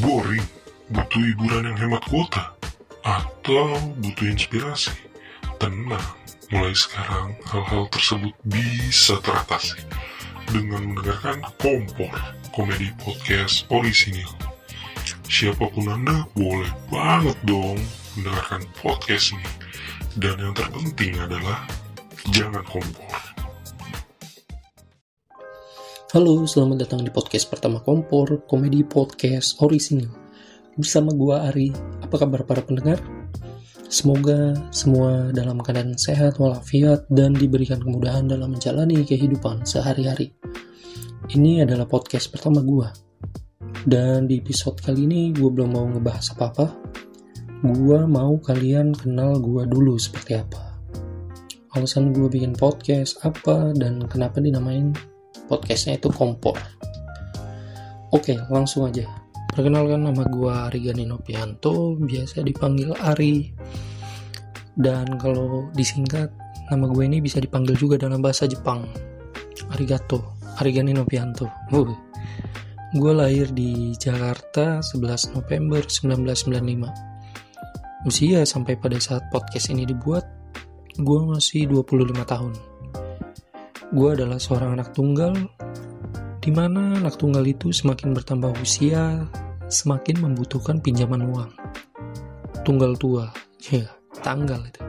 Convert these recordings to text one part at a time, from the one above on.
Boring? Butuh hiburan yang hemat kuota? Atau butuh inspirasi? Tenang, mulai sekarang hal-hal tersebut bisa teratasi dengan mendengarkan Kompor, komedi podcast orisinil. Siapa pun Anda boleh banget dong mendengarkan podcast ini. Dan yang terpenting adalah jangan kompor. Halo, selamat datang di podcast pertama Kompor, komedi podcast orisinil. Bersama gua Ari, apa kabar para pendengar? Semoga semua dalam keadaan sehat walafiat dan diberikan kemudahan dalam menjalani kehidupan sehari-hari. Ini adalah podcast pertama gua. Dan di episode kali ini gue belum mau ngebahas apa-apa. Gua mau kalian kenal gua dulu seperti apa. Alasan gue bikin podcast apa dan kenapa dinamain podcastnya itu kompor. Oke, langsung aja. Perkenalkan nama gue Ari Ganino Pianto, biasa dipanggil Ari. Dan kalau disingkat, nama gue ini bisa dipanggil juga dalam bahasa Jepang. Arigato, Ariganino Pianto. Uh. Gue lahir di Jakarta 11 November 1995. Usia sampai pada saat podcast ini dibuat, gue masih 25 tahun. Gue adalah seorang anak tunggal, di mana anak tunggal itu semakin bertambah usia, semakin membutuhkan pinjaman uang. Tunggal tua, ya, tanggal itu.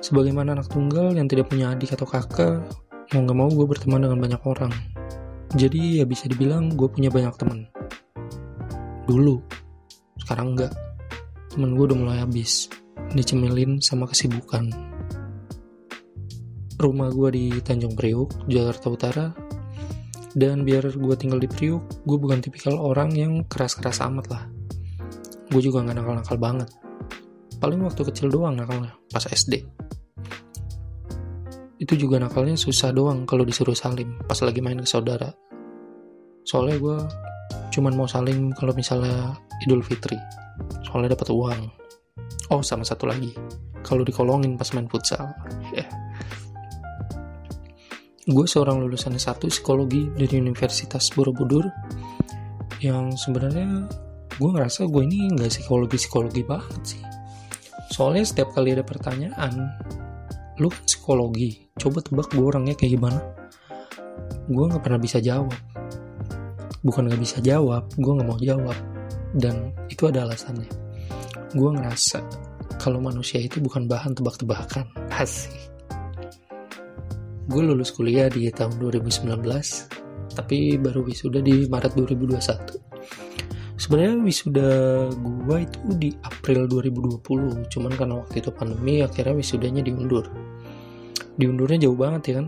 Sebagaimana anak tunggal yang tidak punya adik atau kakak, mau gak mau gue berteman dengan banyak orang. Jadi ya bisa dibilang gue punya banyak teman. Dulu, sekarang enggak. Temen gue udah mulai habis, dicemilin sama kesibukan. Rumah gue di Tanjung Priuk, Jakarta Utara. Dan biar gue tinggal di Priuk, gue bukan tipikal orang yang keras-keras amat lah. Gue juga gak nakal-nakal banget. Paling waktu kecil doang nakalnya, pas SD. Itu juga nakalnya susah doang kalau disuruh salim pas lagi main ke saudara. Soalnya gue cuman mau salim kalau misalnya Idul Fitri. Soalnya dapat uang. Oh, sama satu lagi. Kalau dikolongin pas main futsal. Yeah. Gue seorang lulusan S1 psikologi dari Universitas Borobudur yang sebenarnya gue ngerasa gue ini nggak psikologi-psikologi banget sih. Soalnya setiap kali ada pertanyaan, lu kan psikologi, coba tebak gue orangnya kayak gimana? Gue nggak pernah bisa jawab. Bukan nggak bisa jawab, gue nggak mau jawab. Dan itu ada alasannya. Gue ngerasa kalau manusia itu bukan bahan tebak-tebakan. Asik gue lulus kuliah di tahun 2019 tapi baru wisuda di Maret 2021 sebenarnya wisuda gue itu di April 2020 cuman karena waktu itu pandemi akhirnya wisudanya diundur. Diundurnya jauh banget ya kan?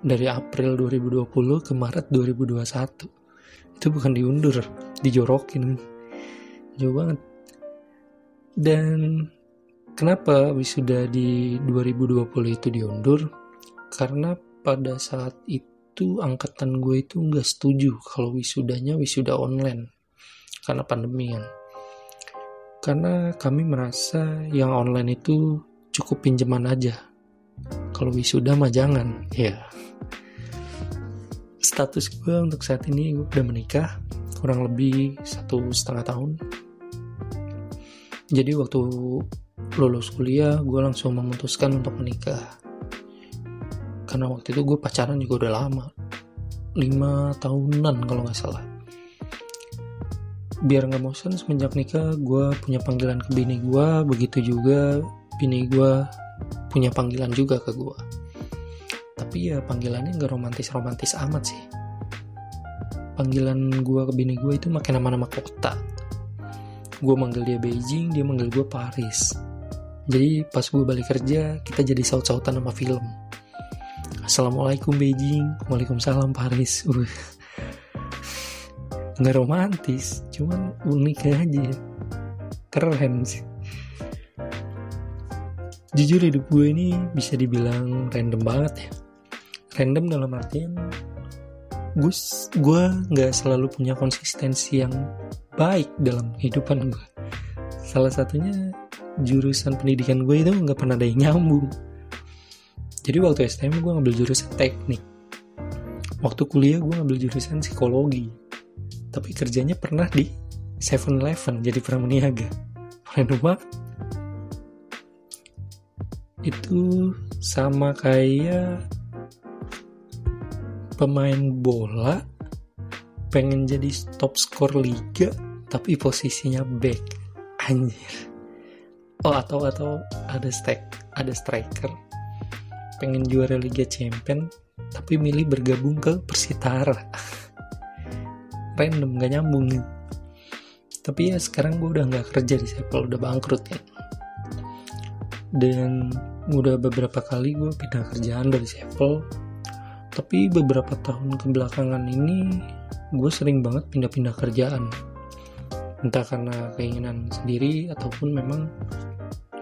Dari April 2020 ke Maret 2021 itu bukan diundur dijorokin. Jauh banget. Dan kenapa wisuda di 2020 itu diundur karena pada saat itu angkatan gue itu nggak setuju kalau wisudanya wisuda online. Karena pandemi kan. Karena kami merasa yang online itu cukup pinjaman aja. Kalau wisuda mah jangan ya. Status gue untuk saat ini gue udah menikah kurang lebih satu setengah tahun. Jadi waktu lulus kuliah gue langsung memutuskan untuk menikah karena waktu itu gue pacaran juga udah lama. 5 tahunan kalau nggak salah. Biar nggak bosan semenjak nikah gue punya panggilan ke bini gue begitu juga bini gue punya panggilan juga ke gue tapi ya panggilannya nggak romantis-romantis amat sih. Panggilan gue ke bini gue itu makin nama-nama kota. Gue manggil dia Beijing dia manggil gue Paris. Jadi pas gue balik kerja kita jadi saut-sautan sama film Assalamualaikum Beijing. Waalaikumsalam Paris. Uh. Nggak romantis Cuman unik aja. Keren sih. Jujur hidup gue ini bisa dibilang random banget ya. Random dalam artian Gue gue nggak selalu punya konsistensi yang baik dalam kehidupan gue. Salah satunya jurusan pendidikan gue itu nggak pernah ada yang nyambung jadi waktu STM gue ngambil jurusan teknik. Waktu kuliah gue ngambil jurusan psikologi. Tapi kerjanya pernah di 7-Eleven jadi pramaniaga random banget itu sama kayak pemain bola pengen jadi top skor liga tapi posisinya back. Anjir. Oh atau atau ada stack ada striker pengen juara liga champion tapi milih bergabung ke Persitara. Random gak nyambung nih. Tapi ya sekarang gue udah nggak kerja di Sepel udah bangkrut ya. Dan udah beberapa kali gue pindah kerjaan dari Sepel tapi beberapa tahun kebelakangan ini gue sering banget pindah-pindah kerjaan. Entah karena keinginan sendiri ataupun memang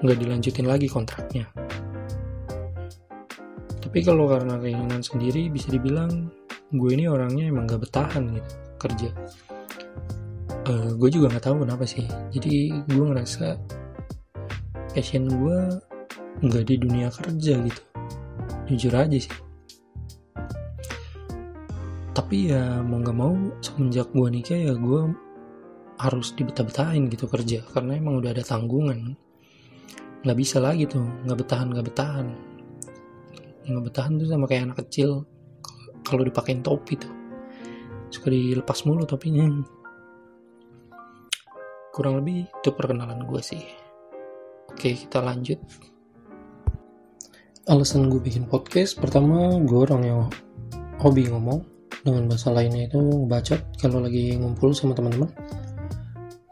nggak dilanjutin lagi kontraknya tapi kalau karena keinginan sendiri bisa dibilang gue ini orangnya emang gak bertahan gitu kerja. Uh, gue juga nggak tahu kenapa sih. Jadi gue ngerasa passion gue nggak di dunia kerja gitu. Jujur aja sih. Tapi ya mau nggak mau semenjak gue nikah ya gue harus dibetah-betahin gitu kerja. Karena emang udah ada tanggungan. Nggak bisa lagi tuh nggak betahan nggak betahan nggak betahan tuh sama kayak anak kecil. Kalau dipakein topi tuh. Suka dilepas mulu topinya. Kurang lebih itu perkenalan gue sih. Oke kita lanjut. Alasan gue bikin podcast pertama gue orang yang hobi ngomong. Dengan bahasa lainnya itu bacot kalau lagi ngumpul sama teman-teman.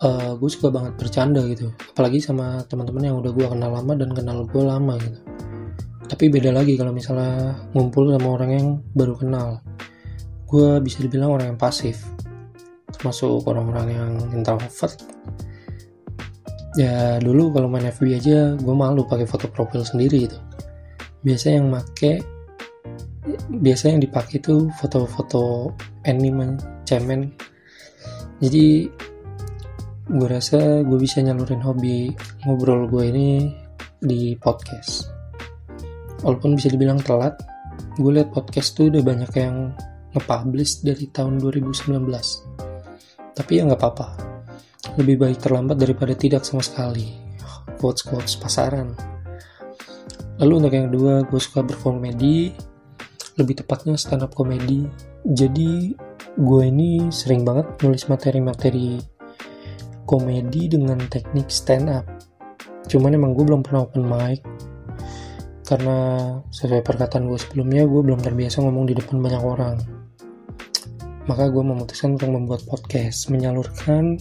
Uh, gue suka banget bercanda gitu. Apalagi sama teman-teman yang udah gue kenal lama dan kenal gue lama gitu tapi beda lagi kalau misalnya ngumpul sama orang yang baru kenal. Gue bisa dibilang orang yang pasif termasuk orang-orang yang introvert. Ya dulu kalau main FB aja gue malu pakai foto profil sendiri gitu. Biasa yang make biasanya yang dipakai itu foto-foto anime cemen. Jadi gue rasa gue bisa nyalurin hobi ngobrol gue ini di podcast walaupun bisa dibilang telat gue liat podcast tuh udah banyak yang nge-publish dari tahun 2019 tapi ya nggak apa-apa. Lebih baik terlambat daripada tidak sama sekali. Quotes-quotes pasaran. Lalu untuk yang kedua gue suka berkomedi. Lebih tepatnya stand up komedi. Jadi gue ini sering banget nulis materi-materi komedi dengan teknik stand up cuman emang gue belum pernah open mic karena sesuai perkataan gue sebelumnya gue belum terbiasa ngomong di depan banyak orang. Maka gue memutuskan untuk membuat podcast menyalurkan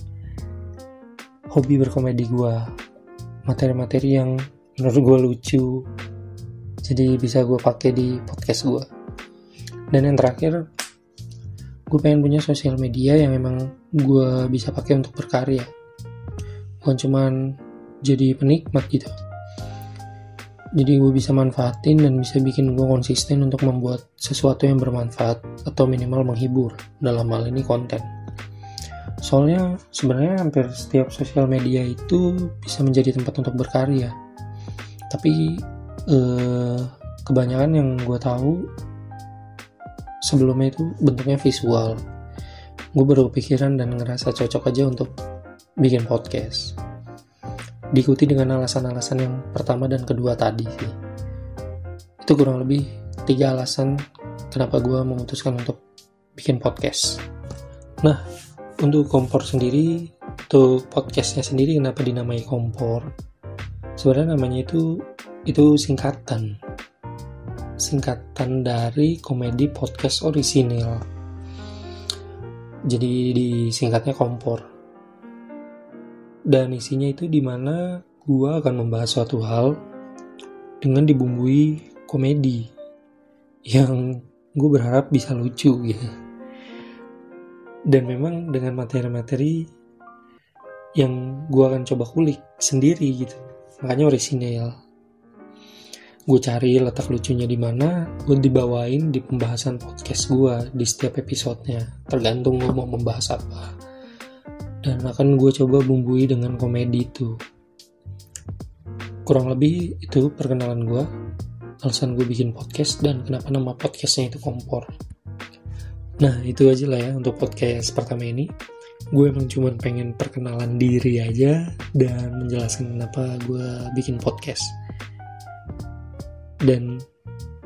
hobi berkomedi gue materi-materi yang menurut gue lucu jadi bisa gue pakai di podcast gue dan yang terakhir gue pengen punya sosial media yang emang gue bisa pakai untuk berkarya. Bukan cuman jadi penikmat gitu jadi gue bisa manfaatin dan bisa bikin gue konsisten untuk membuat sesuatu yang bermanfaat atau minimal menghibur dalam hal ini konten. Soalnya sebenarnya hampir setiap sosial media itu bisa menjadi tempat untuk berkarya. Tapi eh, kebanyakan yang gue tahu sebelumnya itu bentuknya visual. Gue baru kepikiran dan ngerasa cocok aja untuk bikin podcast diikuti dengan alasan-alasan yang pertama dan kedua tadi sih itu kurang lebih tiga alasan kenapa gue memutuskan untuk bikin podcast nah untuk kompor sendiri untuk podcastnya sendiri kenapa dinamai kompor sebenarnya namanya itu itu singkatan singkatan dari komedi podcast orisinil. Jadi disingkatnya kompor. Dan isinya itu di mana gue akan membahas suatu hal dengan dibumbui komedi yang gue berharap bisa lucu gitu. Dan memang dengan materi-materi yang gue akan coba kulik sendiri gitu. Makanya orisinil gue cari letak lucunya di mana gue dibawain di pembahasan podcast gue di setiap episodenya tergantung gue mau membahas apa dan akan gue coba bumbui dengan komedi itu kurang lebih itu perkenalan gue alasan gue bikin podcast dan kenapa nama podcastnya itu kompor Nah, itu aja lah ya untuk podcast pertama ini. Gue emang cuma pengen perkenalan diri aja dan menjelaskan kenapa gue bikin podcast. Dan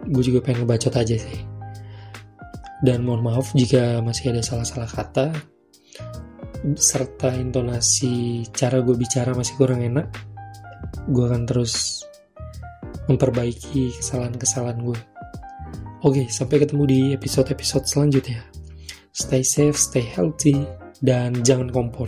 gue juga pengen ngebacot aja sih. Dan mohon maaf jika masih ada salah-salah kata serta intonasi cara gue bicara masih kurang enak. Gue akan terus memperbaiki kesalahan-kesalahan gue. Oke, sampai ketemu di episode-episode selanjutnya. Stay safe, stay healthy, dan jangan kompor.